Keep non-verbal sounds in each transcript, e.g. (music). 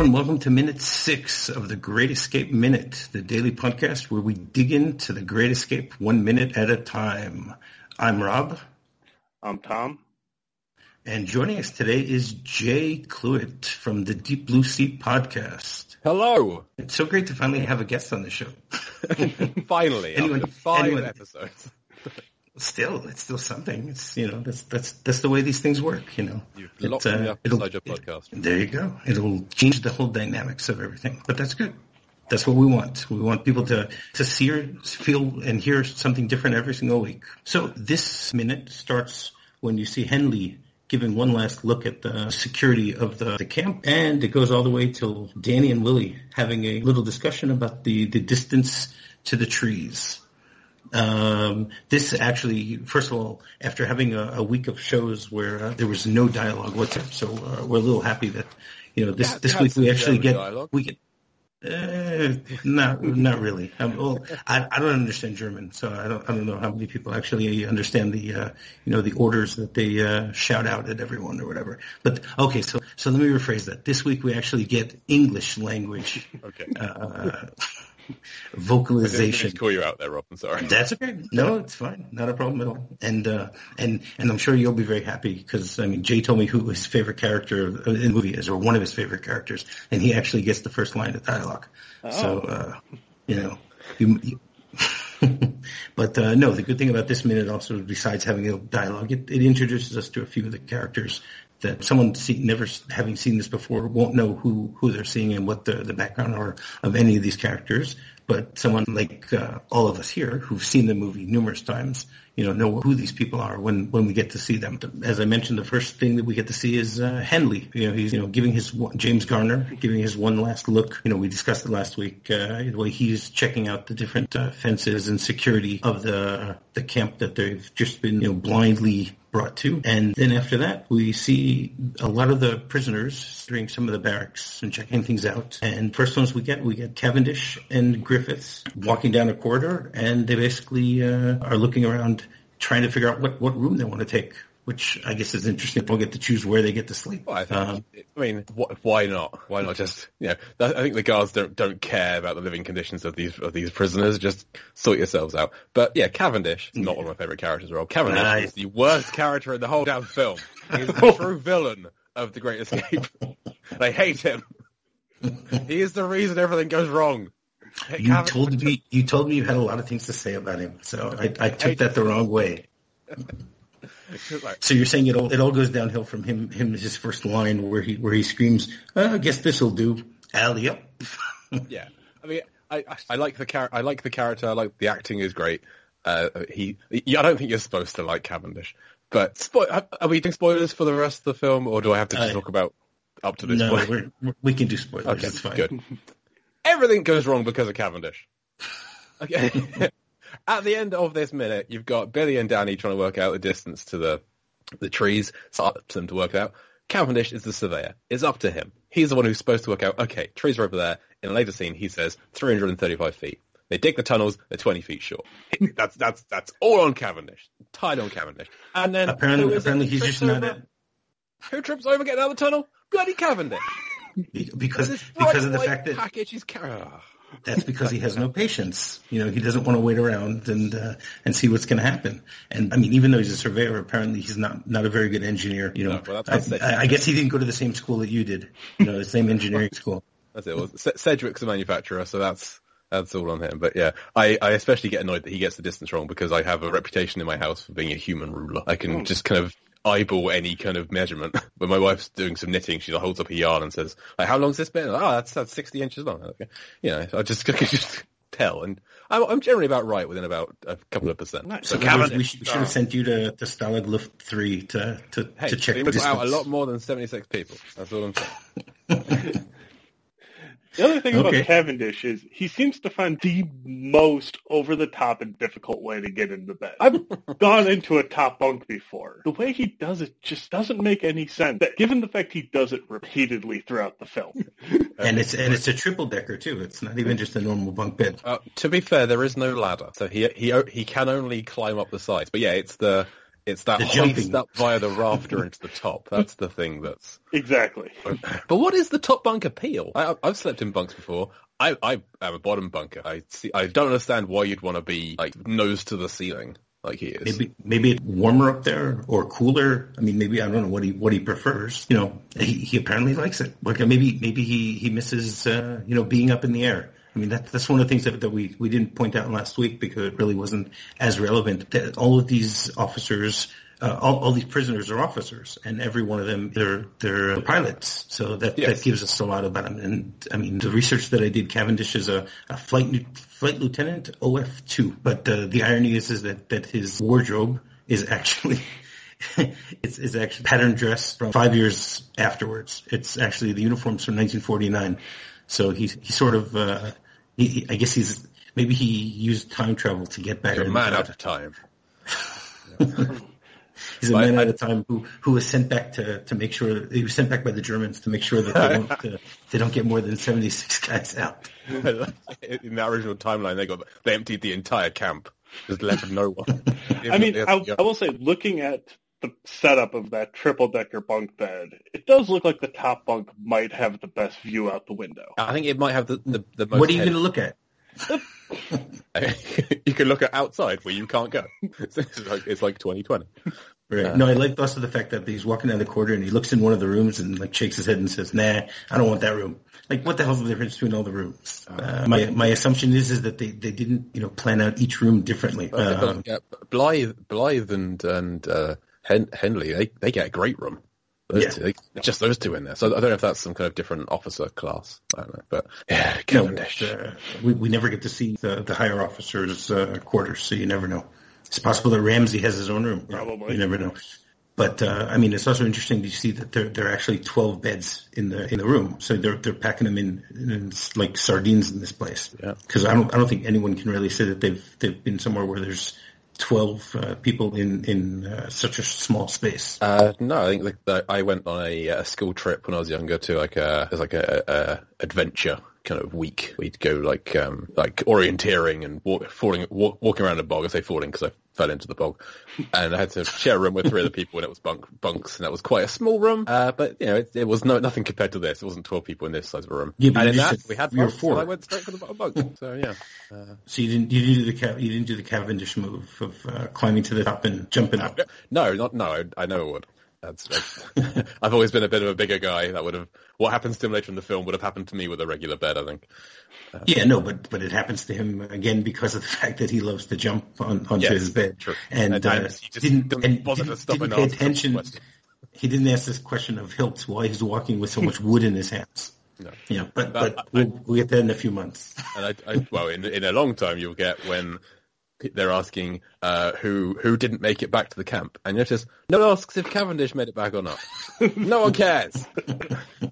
everyone. Welcome to minute six of the Great Escape Minute, the daily podcast where we dig into the Great Escape one minute at a time. I'm Rob. I'm Tom. And joining us today is Jay Cluitt from the Deep Blue Sea podcast. Hello. It's so great to finally have a guest on the show. (laughs) finally, (laughs) Anyone- after five anyone- episodes. (laughs) Still, it's still something. It's you know that's that's that's the way these things work. You know, You've It, locked uh, it'll- inside your podcast. There you go. It'll change the whole dynamics of everything. But that's good. That's what we want. We want people to, to see or feel and hear something different every single week. So this minute starts when you see Henley giving one last look at the security of the, the camp and it goes all the way till Danny and Willie having a little discussion about the, the distance to the trees. Um, this actually, first of all, after having a, a week of shows where uh, there was no dialogue whatsoever, so uh, we're a little happy that you know this Yeah, this week we actually get dialogue. we get. Uh, not not really. Um, well, I, I don't understand German, so I don't I don't know how many people actually understand the uh, you know the orders that they uh, shout out at everyone or whatever. But okay, so so let me rephrase that. This week we actually get English language Okay. (laughs) I didn't vocalization. call you out there, Rob. I'm sorry. That's okay. No, it's fine. Not a problem at all. And uh, and and I'm sure you'll be very happy because I mean Jay told me who his favorite character in the movie is, or one of his favorite characters, and he actually gets the first line of dialogue. So uh, you know, you. you (laughs) but uh, no, the good thing about this minute also, besides having a dialogue, it, it introduces us to a few of the characters that someone see, never having seen this before won't know who, who they're seeing and what the, the background are of any of these characters. But someone like uh, all of us here who've seen the movie numerous times, you know, know who these people are when, when we get to see them. As I mentioned, the first thing that we get to see is uh, Henley. You know, he's you know giving his James Garner giving his one last look. You know, we discussed it last week. Uh, the way he's checking out the different uh, fences and security of the the camp that they've just been you know blindly brought to. And then after that, we see a lot of the prisoners during some of the barracks and checking things out. And first ones we get, we get Cavendish and Griffiths walking down a corridor, and they basically uh, are looking around trying to figure out what, what room they want to take. Which I guess is interesting. They'll get to choose where they get to sleep. Well, I think. Um, I mean, wh- why not? Why not just? You know, that, I think the guards don't don't care about the living conditions of these of these prisoners. Just sort yourselves out. But yeah, Cavendish is not one of my favorite characters. Rob Cavendish Nice. is the worst character in the whole damn film. He's the (laughs) true villain of the Great Escape. (laughs) I hate him. He is the reason everything goes wrong. (laughs) you told me you told me you had a lot of things to say about him, so I, I took that the wrong way. (laughs) So you're saying it all it all goes downhill from him him his first line where he where he screams, "Uh, "I guess this'll do." Alley up. Yeah, I mean, I I, I like the char- I like the character. I like the acting is great. Uh, he, I don't think you're supposed to like Cavendish, but spo- are- we doing spoilers for the rest of the film, or do I have to Uh, talk about up to this no, point? we can do spoilers. Okay, it's fine. good. Everything goes wrong because of Cavendish. Okay. (laughs) At the end of this minute, you've got Billy and Danny trying to work out the distance to the the trees. It's up to them to work out. Cavendish is the surveyor. It's up to him. He's the one who's supposed to work out, okay, trees are over there. In a later scene, he says 335 feet. They dig the tunnels, they're 20 feet short. (laughs) That's, that's, that's all on Cavendish. Tied on Cavendish. And then, Apparently, apparently he's just not over? Who trips over getting out of the tunnel? Bloody Cavendish. Because because of the fact that package is car- that's because he has no patience. You know, he doesn't want to wait around and uh, and see what's going to happen. And I mean, even though he's a surveyor, apparently he's not not a very good engineer. You know, No, well, that's- that's I, I, I guess he didn't go to the same school that you did. You know, the same (laughs) engineering school. That's it. Well, C- Sedgwick's a manufacturer, so that's that's all on him. But yeah, I, I especially get annoyed that he gets the distance wrong because I have a reputation in my house for being a human ruler. I can just kind of eyeball any kind of measurement. (laughs) When my wife's doing some knitting, she holds up a yarn and says, like, "How long's this bit?" Oh, ah, that's that's sixty inches long. Okay. You know, I just (laughs) I can just tell, and I'm, I'm generally about right within about a couple of percent. So But in other words, Cavendish- we, should, we should have sent you to, to Stalag Luft 3 to, to, Hey, to check we the got out a lot more than seventy six people. That's all I'm saying. (laughs) The other thing Okay. about Cavendish is he seems to find the most over-the-top and difficult way to get into bed. I've (laughs) gone into a top bunk before. The way he does it just doesn't make any sense, that, given the fact he does it repeatedly throughout the film. (laughs) And it's and it's a triple decker too. It's not even just a normal bunk bed. Uh, to be fair, there is no ladder, so he he he can only climb up the sides. But yeah, it's the It's that The hoist jumping. up via the rafter (laughs) into the top. That's the thing that's. Exactly. (laughs) But what is the top bunk appeal? I, I've slept in bunks before. I, I am a bottom bunker. I see. I don't understand why you'd want to be like nose to the ceiling like he is. Maybe maybe it's warmer up there or cooler. I mean, maybe I don't know what he what he prefers. You know, he, he apparently likes it. Like maybe maybe he he misses uh, you know being up in the air. I mean, that, that's one of the things that, that we, we didn't point out last week because it really wasn't as relevant. That all of these officers, uh, all, all these prisoners are officers, and every one of them they're they're pilots. So that Yes. that gives us a lot about them. And I mean, the research that I did, Cavendish is a, a flight flight lieutenant, OF two. But uh, the irony is is that that his wardrobe is actually. (laughs) it's, it's actually pattern dress from five years afterwards. It's actually the uniforms from 1949. So he he sort of uh, he, he- I guess he's maybe he used time travel to get back. You're a man out of time. (laughs) He's a I- man I- at a time who who was sent back to to make sure he was sent back by the Germans to make sure that they don't uh, they don't get more than 76 guys out. (laughs) In the original timeline, they got they emptied the entire camp, just left no one. (laughs) I mean, I, I will say, looking at the setup of that triple decker bunk bed, it does look like the top bunk might have the best view out the window. I think it might have the the, the most. What are you head- going to look at? (laughs) (laughs) you can look at outside where you can't go. It's, (laughs) it's like it's like 2020. Right. no, I like also the fact that he's walking down the corridor and he looks in one of the rooms and like shakes his head and says, "Nah, I don't want that room." Like, what the hell's the difference between all the rooms? Uh, my my assumption is is that they, they didn't you know plan out each room differently. Um, yeah, Blythe, Blythe, and and uh, Hen- Henley, they they get a great room. Those Yeah. two, they, just those two in there. So I don't know if that's some kind of different officer class. I don't know, but yeah, Cavendish. but, uh, we we never get to see the the higher officers' uh, quarters, so you never know. It's possible that Ramsey has his own room. Probably. You never know. But uh, I mean, it's also interesting to see that there there are actually twelve beds in the in the room. So they're they're packing them in, in like sardines in this place. Yeah. Because I don't I don't think anyone can really say that they've they've been somewhere where there's twelve uh, people in in uh, such a small space. Uh, no, I think like, the, I went on a, a school trip when I was younger to like a it was like a, a adventure kind of week. We'd go like um like orienteering and walk, falling walk, walking around a bog. I say falling because I fell into the bog, and I had to share a room with three other people, and it was bunk bunks, and that was quite a small room. Uh, but you know, it, it was no nothing compared to this. It wasn't twelve people in this size of a room. Yeah, but and in that said we had we bunks, four. and I went straight for the bottom bunk. So yeah. So you didn't you didn't do the Cav- you didn't do the Cavendish move of uh, climbing to the top and jumping up. No, not no. I, I never would. That's, that's (laughs) I've always been a bit of a bigger guy. That would have what happens to him later in the film would have happened to me with a regular bed. I think. Yeah, no, but but it happens to him again because of the (laughs) fact that he loves to jump on onto Yes, his bed, true. and, And- uh, he just didn't and bother didn't, stop didn't pay attention. He didn't ask this question of Hilts why he's walking with so much wood in his hands. No. Yeah, but But but I- we'll, we'll get that in a few months. And I, I well, in in a long time, you'll get when they're asking uh, who who didn't make it back to the camp, and you notice no one asks if Cavendish made it back or not. no one cares. (laughs)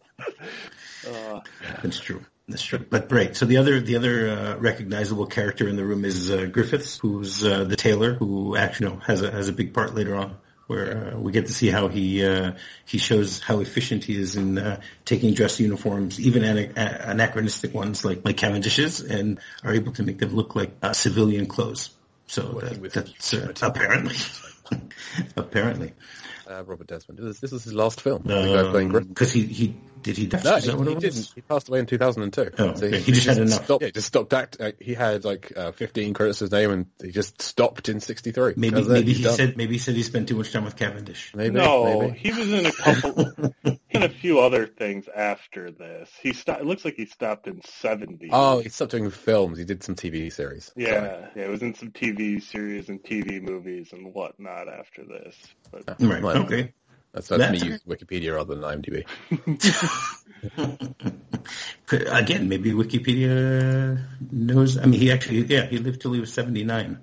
Uh, That's true. That's true. But right. So the other the other uh, recognizable character in the room is uh, Griffiths, who's uh, the tailor, who actually you know, has a has a big part later on, where uh, we get to see how he uh, he shows how efficient he is in uh, taking dress uniforms, even ana- a- anachronistic ones like like Cavendish's, and are able to make them look like uh, civilian clothes. So that, that's uh, apparently (laughs) apparently Uh, Robert Desmond. This is, this is his last film. the guy playing Griffith. because he he did he die? No, he, he didn't. He passed away in 2002. Oh, okay. He just had enough. Stopped, yeah, just stopped act. Uh, he had like uh, 15 credits to his name, and he just stopped in 63. Maybe That was it. maybe he done. said maybe he said he spent too much time with Cavendish. maybe. no, maybe. he was in a couple, (laughs) in a few other things after this. He stopped. It looks like he stopped in seventy. Oh, he stopped doing films. He did some TV series. yeah, Sorry. yeah. It was in some TV series and TV movies and whatnot after this. But Right. Well, Okay. That's, that's That's me using Wikipedia rather than IMDb. (laughs) Again, maybe Wikipedia knows. I mean, he actually, yeah, he lived till he was seventy nine.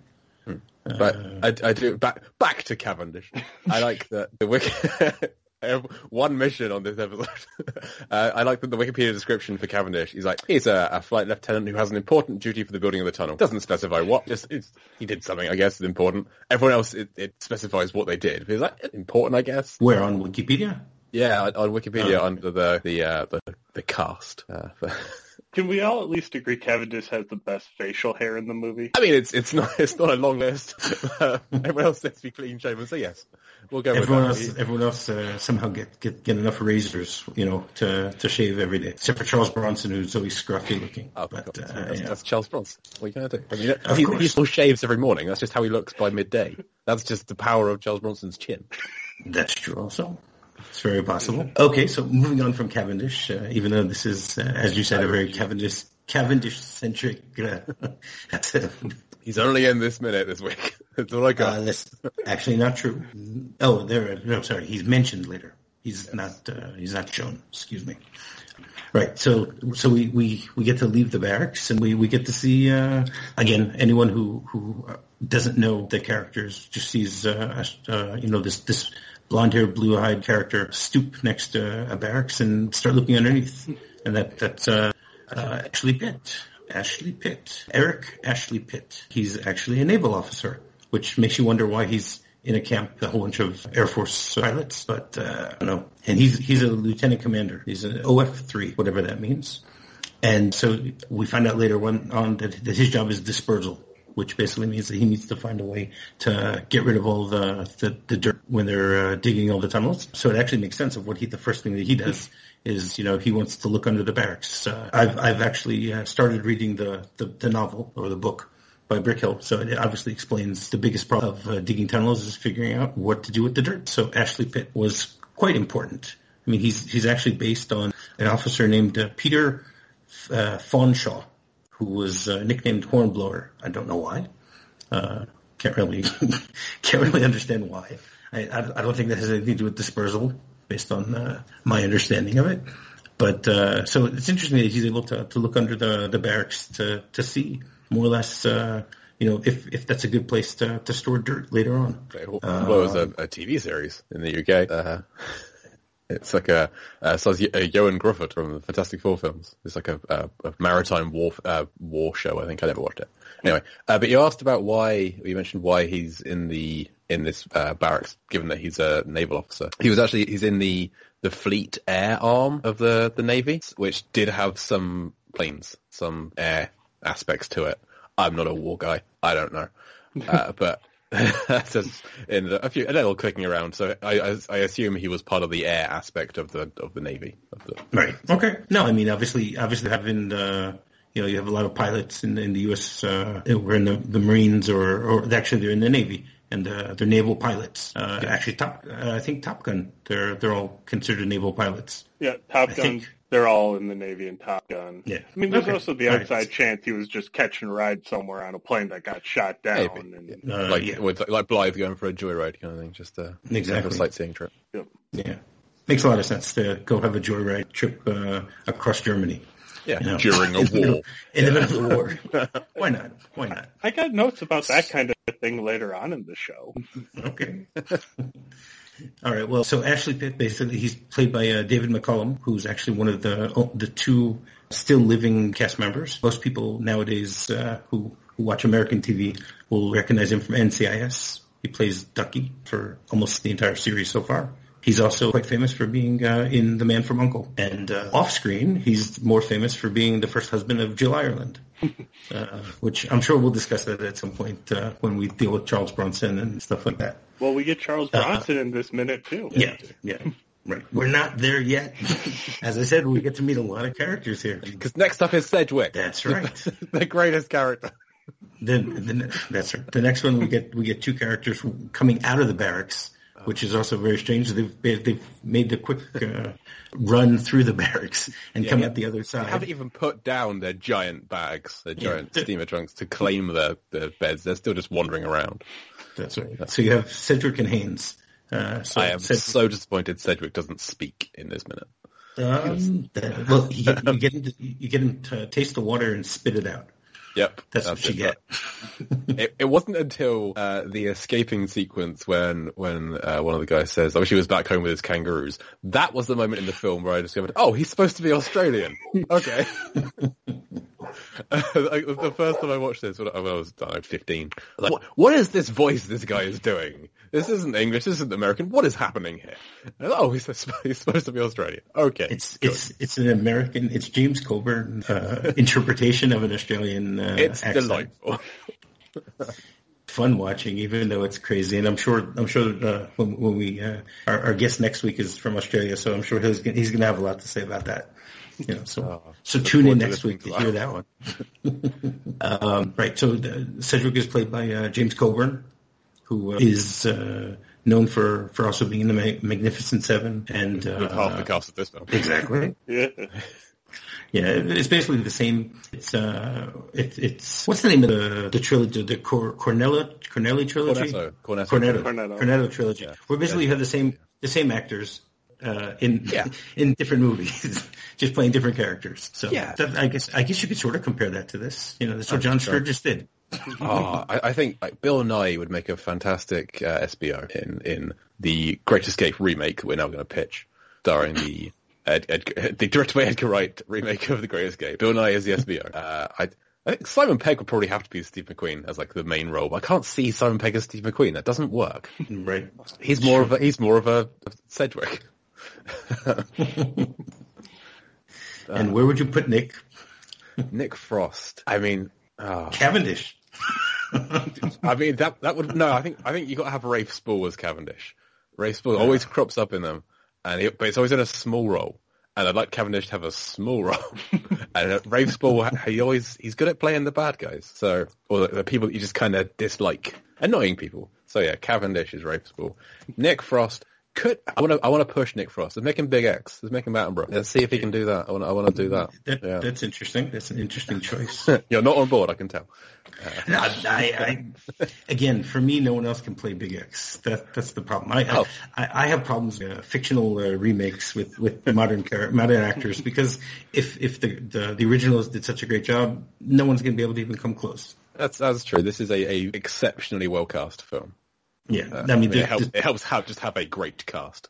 Hmm. But uh, I, I do back back to Cavendish. I like that the wiki. (laughs) I have one mission on this episode. (laughs) uh, I like that the Wikipedia description for Cavendish. He's like, he's a, a flight lieutenant who has an important duty for the building of the tunnel. Doesn't specify what. Just it's, he did something. I guess is important. Everyone else it, it specifies what they did. He's like important. I guess. Where on Wikipedia? Yeah, on, on Wikipedia Oh. under the the uh, the, the cast. Uh, for, Can we all at least agree Cavendish has the best facial hair in the movie? I mean, it's it's not (laughs) it's not a long list. Uh, (laughs) everyone else needs to be clean shaven, so yes, we'll go Everyone with else, everyone else uh, somehow get, get get enough razors, you know, to to shave every day, except for Charles Bronson, who's always scruffy looking. Oh, but God, uh, that's, yeah. that's Charles Bronson. What are you going to do? I mean, Of he, he still shaves every morning. That's just how he looks by midday. That's just the power of Charles Bronson's chin. That's true also. It's very possible. Okay, so moving on from Cavendish, uh, even though this is, uh, as you said, a very Cavendish Cavendish-centric, uh. (laughs) He's only in this minute this week. (laughs) That's all I got. Uh, that's actually not true. Oh, there, no, sorry, he's mentioned later. He's not, uh, he's not shown, excuse me. Right, so, so we, we, we get to leave the barracks and we, we get to see, uh, again, anyone who, who uh, doesn't know the characters just sees, uh, uh, you know, this, this blonde-haired, blue-eyed character stoop next to a barracks and start looking underneath. And that, that's, uh, uh, Ashley Pitt. Ashley Pitt. Eric Ashley Pitt. He's actually a naval officer, which makes you wonder why he's in a camp with a whole bunch of Air Force pilots, but uh, I don't know. And he's he's a lieutenant commander. He's an OF three, whatever that means. And so we find out later on, on that, that his job is dispersal, which basically means that he needs to find a way to get rid of all the the, the dirt when they're uh, digging all the tunnels. So it actually makes sense of what he the first thing that he does is you know he wants to look under the barracks. Uh, I've I've actually uh, started reading the, the the novel or the book by Brickhill. So it obviously explains the biggest problem of uh, digging tunnels is figuring out what to do with the dirt. So Ashley Pitt was quite important. I mean, he's he's actually based on an officer named uh, Peter uh, Fanshawe, who was uh, nicknamed Hornblower. I don't know why. Uh, can't really (laughs) can't really understand why. I, I don't think that has anything to do with dispersal, based on uh, my understanding of it. But uh, so it's interesting that he's able to, to look under the, the barracks to, to see more or less, uh, you know, if, if that's a good place to, to store dirt later on. Well, it was a, a TV series in the UK. Uh, it's like a, uh, so it's, uh, Ioan Gruffudd from the Fantastic Four films. It's like a, a, a maritime war, uh, war show. I think I never watched it. Anyway, uh, but you asked about why, you mentioned why he's in the, in this, uh, barracks, given that he's a naval officer. He was actually, he's in the, the fleet air arm of the, the Navy, which did have some planes, some air aspects to it. I'm not a war guy. I don't know. (laughs) Uh, but (laughs) in a few a little clicking around. So I, I, I assume he was part of the air aspect of the of the navy. Of the, Right. Okay. No, I mean, obviously, obviously having the, you know, you have a lot of pilots in, in the U.S. Uh, who are in the, the Marines or, or actually they're in the Navy and uh, they're naval pilots. Uh, actually, Top, uh, I think Top Gun, they're they're all considered naval pilots. Yeah, Top Gun. Think- They're all in the Navy and Top Gun. Yeah. I mean, there's Okay. also the All right. outside chance he was just catching a ride somewhere on a plane that got shot down. Maybe, And, Uh, like yeah. with, like Blythe going for a joyride kind of thing, just a, Exactly. a sightseeing trip. Yeah. Makes a lot of sense to go have a joyride trip uh, across Germany. Yeah, you know, during a (laughs) in the middle- war. In the middle of the war. (laughs) Why not? Why not? I got notes about that kind of thing later on in the show. Okay. (laughs) All right. Well, so Ashley Pitt, basically, he's played by uh, David McCallum, who's actually one of the the two still living cast members. Most people nowadays uh, who who watch American TV will recognize him from NCIS. He plays Ducky for almost the entire series so far. He's also quite famous for being uh, in The Man from Uncle. And uh, off screen, he's more famous for being the first husband of Jill Ireland, (laughs) uh, which I'm sure we'll discuss that at some point uh, when we deal with Charles Bronson and stuff like that. Well, we get Charles Bronson in this minute too. Yeah, yeah. Right. We're not there yet. (laughs) As I said, we get to meet a lot of characters here. Because next up is Sedgwick. That's (laughs) right. the greatest character. Then, then that's right. The next one we get we get two characters coming out of the barracks, which is also very strange. They've they've made the quick uh, run through the barracks and come yeah. out the other side. They haven't even put down their giant bags, their giant steamer trunks to claim their, their beds. They're still just wandering around. That's right. So you have Sedgwick and Haynes. Uh, so I am Ced- so disappointed Sedgwick doesn't speak in this minute. um, that- well, you get, you get him to, you get him to taste the water and spit it out. Yep. That's, what you it. get. It, it wasn't until uh, the escaping sequence when when uh, one of the guys says, "I wish he was back home with his kangaroos." That was the moment in the film where I discovered, "Oh, he's supposed to be Australian." okay. (laughs) (laughs) the first time I watched this, when I was I don't know, 15, like, what, what is this voice this guy is doing? This isn't English, this isn't American. What is happening here? And, oh, he's, (laughs) he's supposed to be Australian. Okay. It's good. it's it's an American. It's James Coburn uh, (laughs) interpretation of an Australian. Uh, it's accent. delightful. Fun watching, even though it's crazy, and I'm sure I'm sure uh, when, when we uh, our, our guest next week is from Australia, so I'm sure he's gonna, he's going to have a lot to say about that. You know, so Oh, so tune in forward to next week to hear that one. um, right. So the, Sedgwick is played by uh, James Coburn, who uh, is uh, known for, for also being in the Ma- Magnificent Seven and uh, half the cast of this film. Exactly. (laughs) Yeah. Yeah, it's basically the same. It's uh, it, it's what's the name of the the trilogy? The Cor- Cornello Cornelli trilogy. Cornetto. Cornetto. Cornetto. Cornetto. Cornetto trilogy. Yeah. Where basically Yeah. you have the same the same actors uh, in Yeah. (laughs) in different movies, (laughs) just playing different characters. So Yeah. that, I guess I guess you could sort of compare that to this. You know, that's what John think so. Sturges did. Oh, (laughs) I, I think like, Bill Nighy would make a fantastic uh, SBO in, in the Great Escape remake that we're now going to pitch, starring the (laughs) Ed, Ed, the directed by Edgar Wright remake of the Great Escape. Bill Nighy is the SBO. (laughs) Uh, I, I think Simon Pegg would probably have to be Steve McQueen as like the main role, but I can't see Simon Pegg as Steve McQueen. That doesn't work. Right. He's more of a he's more of a Sedgwick. And where would you put Nick Nick Frost. I mean, oh. Cavendish? (laughs) I mean that that would no. I think I think you got to have Rafe Spall as Cavendish. Rafe Spall always crops up in them, and he, but it's always in a small role. And I'd like Cavendish to have a small role. (laughs) and uh, Rafe Spall, he always he's good at playing the bad guys. So or the, the people that you just kind of dislike, annoying people. So yeah, Cavendish is Rafe Spall. Nick Frost could I want to I want to push Nick Frost. Let's make him Big X. Let's make him Attenborough. Let's see if he can do that. I want I want to do that. That, Yeah. That's interesting. That's an interesting choice. (laughs) You're not on board, I can tell. (laughs) No, I, I, again, for me, no one else can play Big X. That that's the problem. I Oh. I, I have problems with uh, fictional uh, remakes with with modern char- modern actors because if if the, the the originals did such a great job, no one's going to be able to even come close. That's that's true. This is a, a exceptionally well cast film. Yeah, Uh, I mean, it the- helps. the- It helps have just have a great cast.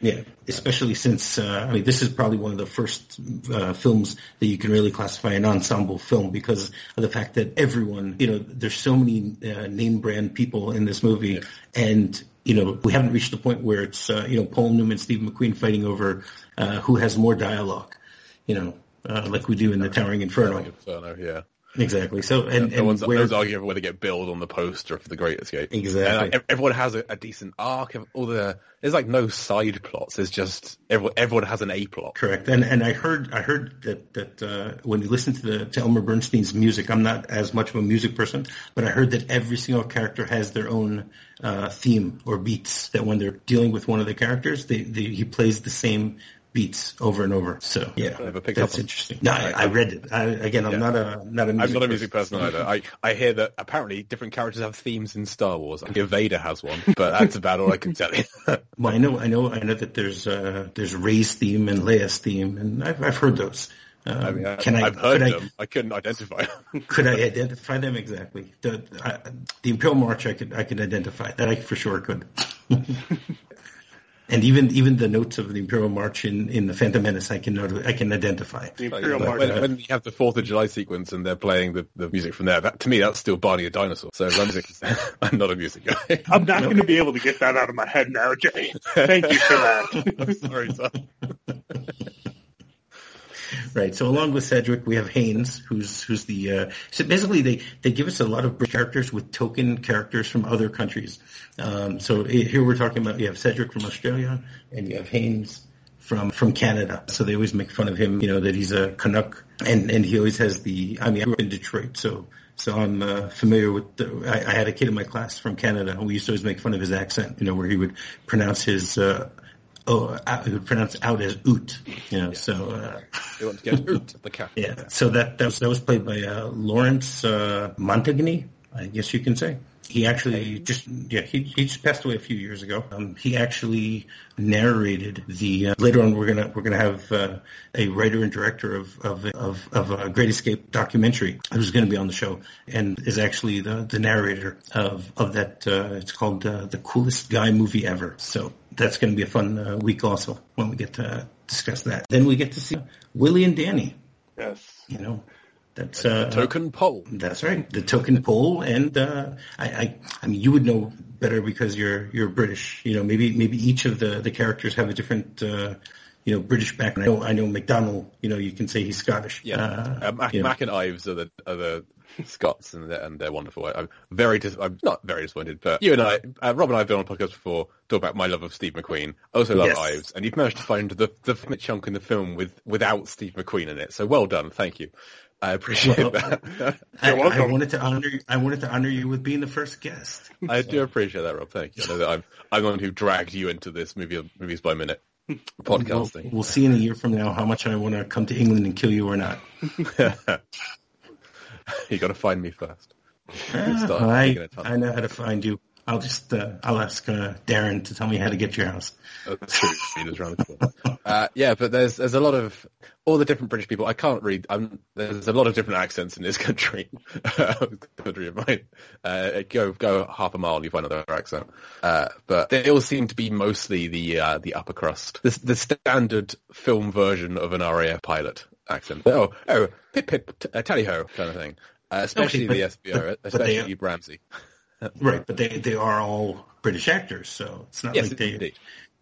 yeah, especially since uh, I mean, this is probably one of the first uh, films that you can really classify an ensemble film because of the fact that everyone, you know, there's so many uh, name brand people in this movie, and you know, we haven't reached the point where it's uh, you know Paul Newman, Steve McQueen fighting over uh, who has more dialogue, you know, uh, like we do in the Towering Inferno. Inferno, yeah. Exactly. So and, and one's, where one's arguing whether they get billed on the poster for the Great Escape. Exactly. And, like, everyone has a, a decent arc. Of all the there's like no side plots. There's just everyone, everyone has an A plot. Correct, and and I heard I heard that that uh, when you listen to the to Elmer Bernstein's music, I'm not as much of a music person, but I heard that every single character has their own uh, theme or beats. That when they're dealing with one of the characters, they, they he plays the same beats over and over. So yeah, that's interesting. No, I, I read it. I, again, I'm Yeah. not a not a music I'm not a music person either. I, I hear that apparently different characters have themes in Star Wars. I hear Vader has one, but that's about all I can tell you. (laughs) Well, I know, I know, I know that there's uh, there's Rey's theme and Leia's theme, and I've I've heard those. Um, I mean, I, can I, I've heard could I- them. I couldn't identify them. (laughs) Could I (laughs) identify them exactly? The I, the Imperial March, I could I could identify that. I for sure could. And even even the notes of the Imperial March in, in the Phantom Menace, I can know I can identify. The Imperial when, March. when, when you have the Fourth of July sequence and they're playing the, the music from there, that to me that's still Barney a dinosaur. So that (laughs) music I'm not a music guy. I'm not going to be able to get that out of my head now, Jay. Thank you for that. (laughs) I'm sorry, son. Right. So along with Sedgwick, we have Haynes, who's who's the uh, so basically they they give us a lot of characters with token characters from other countries. Um, so here we're talking about you have Sedgwick from Australia and you have Haynes from from Canada. So they always make fun of him, you know, that he's a Canuck, and and he always has the. I mean, I grew up in Detroit, so. So I'm uh, familiar with. The, I, I had a kid in my class from Canada, and we used to always make fun of his accent. You know, where he would pronounce his uh, oh, out, he would pronounce out as oot. You know, so uh, They want to get of the cat. (laughs) yeah. So that that was, that was played by uh, Lawrence uh, Montaigne, I guess you can say. He actually just yeah he he just passed away a few years ago. Um, he actually narrated the uh, later on we're gonna we're gonna have uh, a writer and director of of of, of a Great Escape documentary who's going to be on the show and is actually the the narrator of of that. Uh, it's called uh, the coolest guy movie ever. So that's going to be a fun uh, week also when we get to discuss that. Then we get to see Willie and Danny Yes. you know, That's uh, Token pole. That's right, the token pole, and uh, I, I, I mean, you would know better because you're you're British. You know, maybe maybe each of the the characters have a different. Uh, you know, British background. I know, I know McDonald, you know, you can say he's Scottish. Yeah. Uh, Uh, Mac, you know. Mac and Ives are the are the Scots, and they're, and they're wonderful. I'm very dis- I'm not very disappointed, but you and I, uh, Rob and I have been on a podcast before, talk about my love of Steve McQueen. I also love Yes. Ives, and you've managed to find the the chunk in the film with without Steve McQueen in it. So well done, thank you. I appreciate Well, that. (laughs) I, You're I welcome. wanted to honor I wanted to honor you with being the first guest. I do appreciate that, Rob. Thank you. I that I'm I'm the one who dragged you into this movie movies by minute (laughs) We'll, podcasting. we'll see in a year from now how much I want to come to England and kill you or not. (laughs) you got to find me first. Ah, I, taking a ton. I know how to find you. I'll just uh, I'll ask uh, Darren to tell me how to get to your house. That's true. Speed around the corner. Uh, yeah, but there's there's a lot of all the different British people. I can't read. I'm, there's a lot of different accents in this (laughs) country. (laughs) country of mine. Uh, go go half a mile and you find another accent. Uh, but they all seem to be mostly the uh, the upper crust, the, the standard film version of an RAF pilot accent. Oh oh pip pip t- uh, tally ho kind of thing. Uh, especially Okay, the but- especially but they- especially Ramsey. Right, but they they are all British actors, so it's not Yes, like they indeed.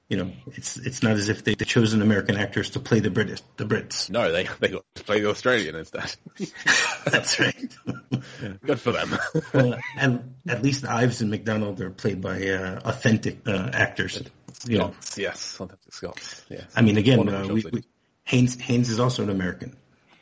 you know it's it's not as if they they chosen American actors to play the British the Brits. No, they they got to play the Australian instead. (laughs) That's right. (laughs) Good for them. (laughs) well, and at least Ives and McDonald are played by uh, authentic uh, actors. You know, yes, fantastic Scots. Yes. I mean, again, uh, we, we, Haynes Haynes is also an American.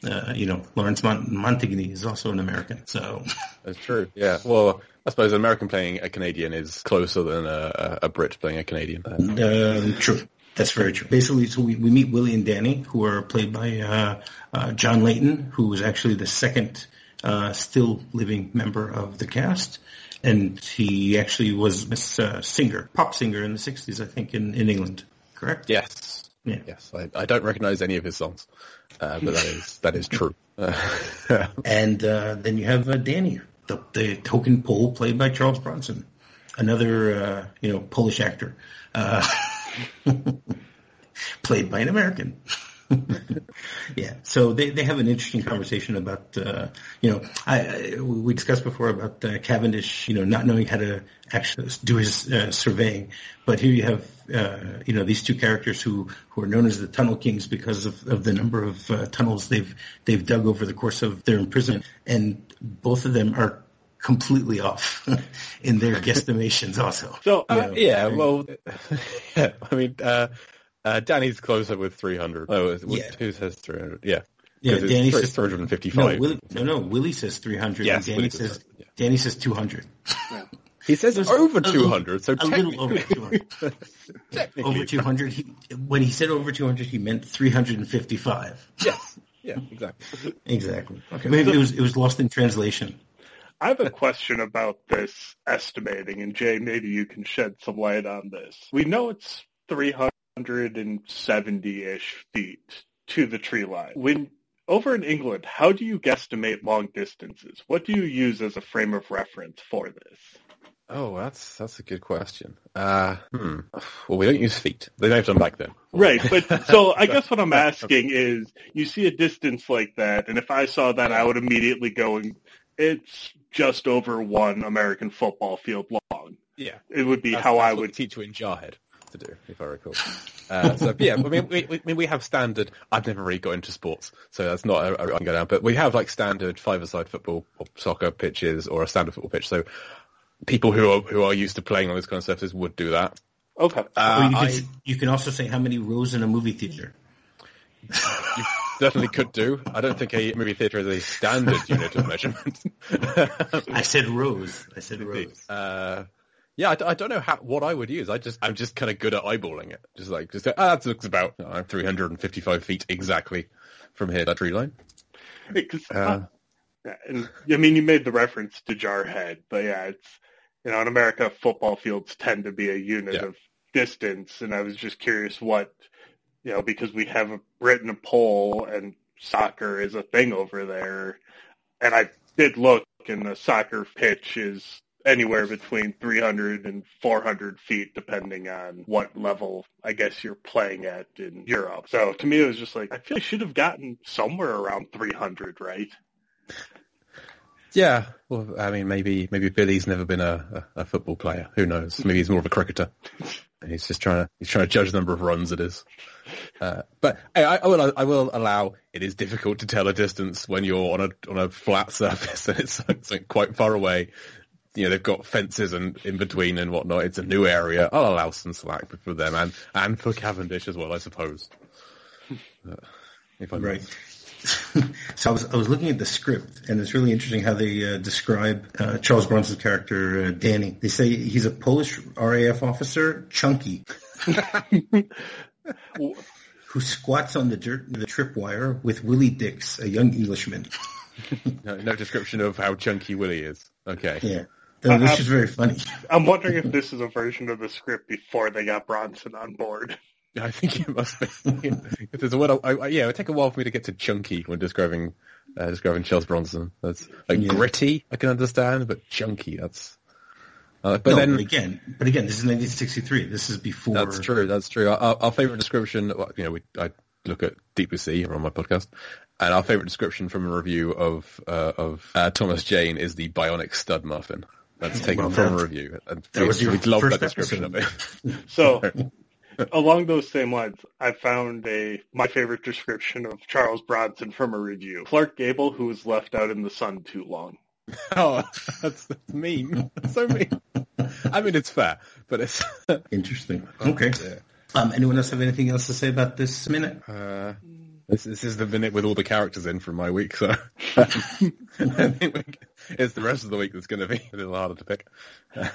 Uh, you know, Lawrence Mont- Montaigne is also an American. So, That's true. Yeah. Well, I suppose an American playing a Canadian is closer than a, a, Brit playing a Canadian. Um, true. That's very true. Basically, so we, we meet Willie and Danny, who are played by uh, uh, John Leyton, who was actually the second uh, still living member of the cast. And he actually was a uh, singer, pop singer in the 60s, I think, in, in England. Correct? yes. Yeah. Yes. I, I don't recognise any of his songs, uh, but that is that is true. (laughs) And uh, then you have uh, Danny, the, the token Pole, played by Charles Bronson, another uh, you know Polish actor, uh, (laughs) played by an American. (laughs) yeah, so they, they have an interesting conversation about uh, you know I, I we discussed before about uh, Cavendish you know not knowing how to actually do his uh, surveying, but here you have uh, you know these two characters who, who are known as the Tunnel Kings because of, of the number of uh, tunnels they've they've dug over the course of their imprisonment, and both of them are completely off (laughs) in their guesstimations also. So uh, know, yeah. Well, (laughs) yeah. I mean, uh, Danny's closer with 300. Oh, is- Yeah. who says 300? Yeah. Yeah, 'Cause it's Danny three- says 355. No, Willie, no, no. Willie says 300. Yes, and Willie Danny does says that, yeah. Danny says 200. he says There's over a little- 200. so a little over technically, 200. Over 200. He, when he said over 200, he meant 355. Yes. Yeah. Exactly. Exactly. Okay. Maybe it was it was lost in translation. I have a question about this estimating, and Jay, maybe you can shed some light on this. We know it's 370-ish feet to the tree line. When over in England, how do you guesstimate long distances? What do you use as a frame of reference for this? Oh, that's that's a good question. Uh, hmm. Well, we don't use feet. They don't have them back then. Right, but (laughs) so I guess what I'm asking is, you see a distance like that, and if I saw that, I would immediately go and it's just over one American football field long. Yeah. It would be That's- how I would the teacher in Jarhead to do, if I recall. Uh, so yeah, I mean, we, we, mean, we have standard. I've never really got into sports, so that's not a, a, I'm go down. But we have like standard five-a-side football or soccer pitches or a standard football pitch. So people who are who are used to playing on those kind of surfaces would do that. Okay. Or Uh, you, I you can also say how many rows in a movie theater. you certainly could do. I don't think a movie theater is a standard unit of measurement. (laughs) I said rows. I said rows. Uh, yeah, I, d- I don't know how, what I would use. I just, I'm just kind of good at eyeballing it. Just like, just, go, ah, that looks about I 355 feet exactly from here, that tree line. Because, Uh, and I mean, you made the reference to Jarhead, but yeah, it's you know, in America, football fields tend to be a unit Yeah. of distance, and I was just curious what you know because we have a written a poll and soccer is a thing over there, and I did look, and the soccer pitch is anywhere between 300 and 400 feet depending on what level I guess you're playing at in Europe. So to me it was just like I feel I should have gotten somewhere around 300, right? Yeah, well, I mean, maybe maybe Billy's never been a, a, a football player. Who knows? Maybe he's more of a cricketer. (laughs) He's just trying to he's trying to judge the number of runs it is. Uh, but I, I will I will allow it is difficult to tell a distance when you're on a on a flat (laughs) surface and it's, it's quite far away. You know they've got fences and in between and whatnot. It's a new area. I'll allow some slack for them and and for Cavendish as well, I suppose. Uh, if I'm Right. (laughs) so I was I was looking at the script, and it's really interesting how they uh, describe uh, Charles Bronson's character uh, Danny. They say he's a Polish RAF officer, chunky, (laughs) who squats on the dirt the tripwire with Willie Dickes, a young Englishman. (laughs) no, no description of how chunky Willie is. Okay. Yeah, That- that's just very funny. I'm wondering if this is a version of the script before they got Bronson on board. I think it must be. if there's a word, I, I, yeah, it would take a while for me to get to chunky when describing uh, describing Charles Bronson. That's like Yeah. gritty, I can understand, but chunky, that's. Uh, but no, then but again, but again, this is 1963. This is before. that's true. That's true. Our, our favorite description, you know, we I look at Deep Blue Sea on my podcast, and our favorite description from a review of uh, of uh, Thomas Jane is the bionic stud muffin. That's taken Well, from a review, and that was we, your we love first that description episode. of it. So, (laughs) along those same lines, I found a my favorite description of Charles Bronson from a review. Clark Gable, who was left out in the sun too long. (laughs) Oh, that's, that's mean. That's so mean. I mean, it's fair, but it's. (laughs) Interesting. Okay. Yeah. Um, anyone else have anything else to say about this minute? Uh, this, this is the minute with all the characters in from my week, so I think we- it's the rest of the week that's going to be (laughs) a little harder to pick. (laughs)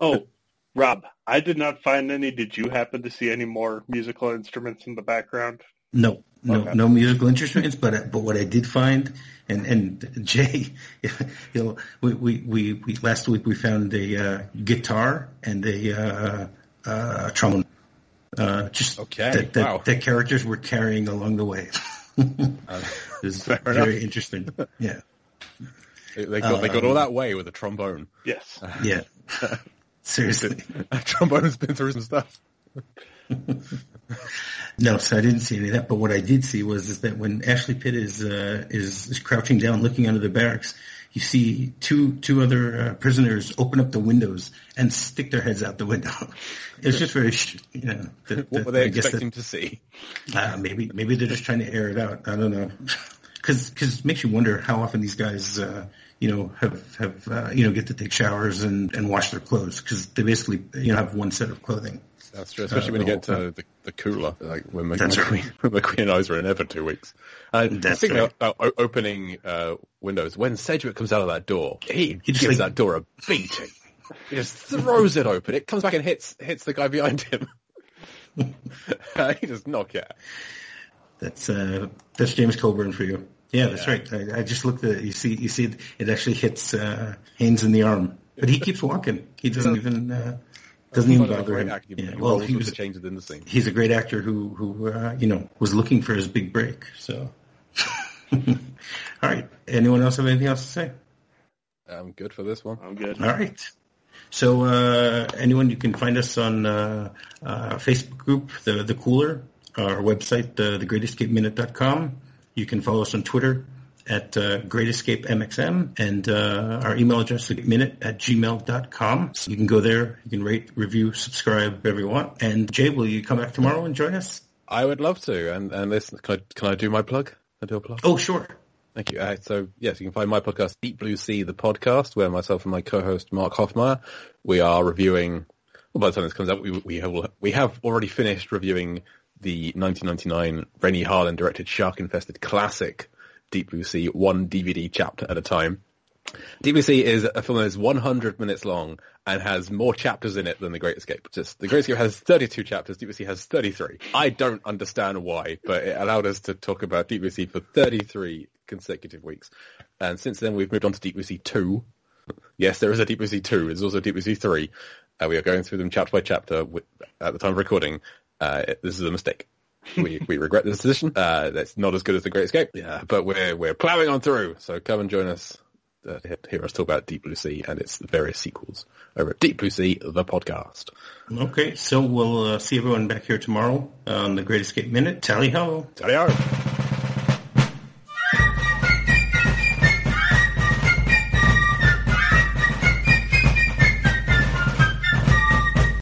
Oh, Rob, I did not find any. Did you happen to see any more musical instruments in the background? No, no, Okay. no musical instruments. But but what I did find, and and Jay, (laughs) you know, we we we, we last week we found a uh, guitar and a uh, uh, trombone. Uh, just Okay, that, that, wow. that characters were carrying along the way. it was Fair very enough. interesting. Yeah, They they got they got all that way with a trombone. Yes. yeah. (laughs) Seriously. A trombone's been through some stuff. No, so I didn't see any of that. But what I did see was is that when Ashley Pitt is uh, is, is crouching down, looking under the barracks, you see two two other uh, prisoners open up the windows and stick their heads out the window. (laughs) It's just very, sh- you know. That, What were they I guess expecting to see? uh, maybe maybe they're just trying to air it out. I don't know, because it makes you wonder how often these guys. Uh, you know, have have uh, you know get to take showers and, and wash their clothes because they basically you know have one set of clothing. That's true, especially when you get to the, the cooler, like when Mc- That's McQueen, (laughs) when McQueen and I were in there for two weeks. Uh, That's speaking right. about o- opening uh, windows, when Sedgwick comes out of that door, he, He just, gives like- that door a beating. He just throws it open. It comes back and hits hits the guy behind him. (laughs) he just knock it. out. That's uh, that's James Coburn for you. Yeah, that's right. I, I just looked at it. You see, you see, it, it actually hits uh, Haynes in the arm, but he keeps walking. He doesn't even uh, doesn't even bother him. actor. Yeah, well, he was the changes in the scene. he's a great actor who who uh, you know was looking for his big break. So, (laughs) all right. Anyone else have anything else to say? I'm good for this one. I'm good. All right. So, uh, anyone, you can find us on uh, uh, Facebook group, the the Cooler, our website, uh, thegreatescapeminute.com. You can follow us on Twitter at uh, greatescapemxm, and uh, our email address is minute at gmail.com. So you can go there, you can rate, review, subscribe, whatever you want. And Jay, will you come back tomorrow and join us? I would love to. And and listen, can I can I do my plug? Can I do a plug? Oh, sure. Thank you. Uh, so yes, you can find my podcast, Deep Blue Sea, the podcast, where myself and my co-host Mark Hoffmeyer, we are reviewing. Well, by the time this comes out, we we have we have already finished reviewing the 1999 Renny Harlin directed shark-infested classic Deep Blue Sea, one DVD chapter at a time. Deep Blue Sea is a film that is 100 minutes long and has more chapters in it than The Great Escape. Just The Great Escape has 32 chapters. Deep Blue Sea has 33. I don't understand why, but it allowed us to talk about Deep Blue Sea for 33 consecutive weeks. And since then, we've moved on to Deep Blue Sea 2. Yes, there is a Deep Blue Sea 2. There's also Deep Blue Sea 3. Uh, we are going through them chapter by chapter with, at the time of recording. Uh, this is a mistake. we we regret this decision. Uh, that's not as good as The Great Escape. Yeah, but we're we're plowing on through. So come and join us uh, to hear us talk about Deep Blue Sea and its various sequels over at Deep Blue Sea, the podcast. Okay, so we'll uh, see everyone back here tomorrow on the Great Escape Minute. Tally ho! Tally ho!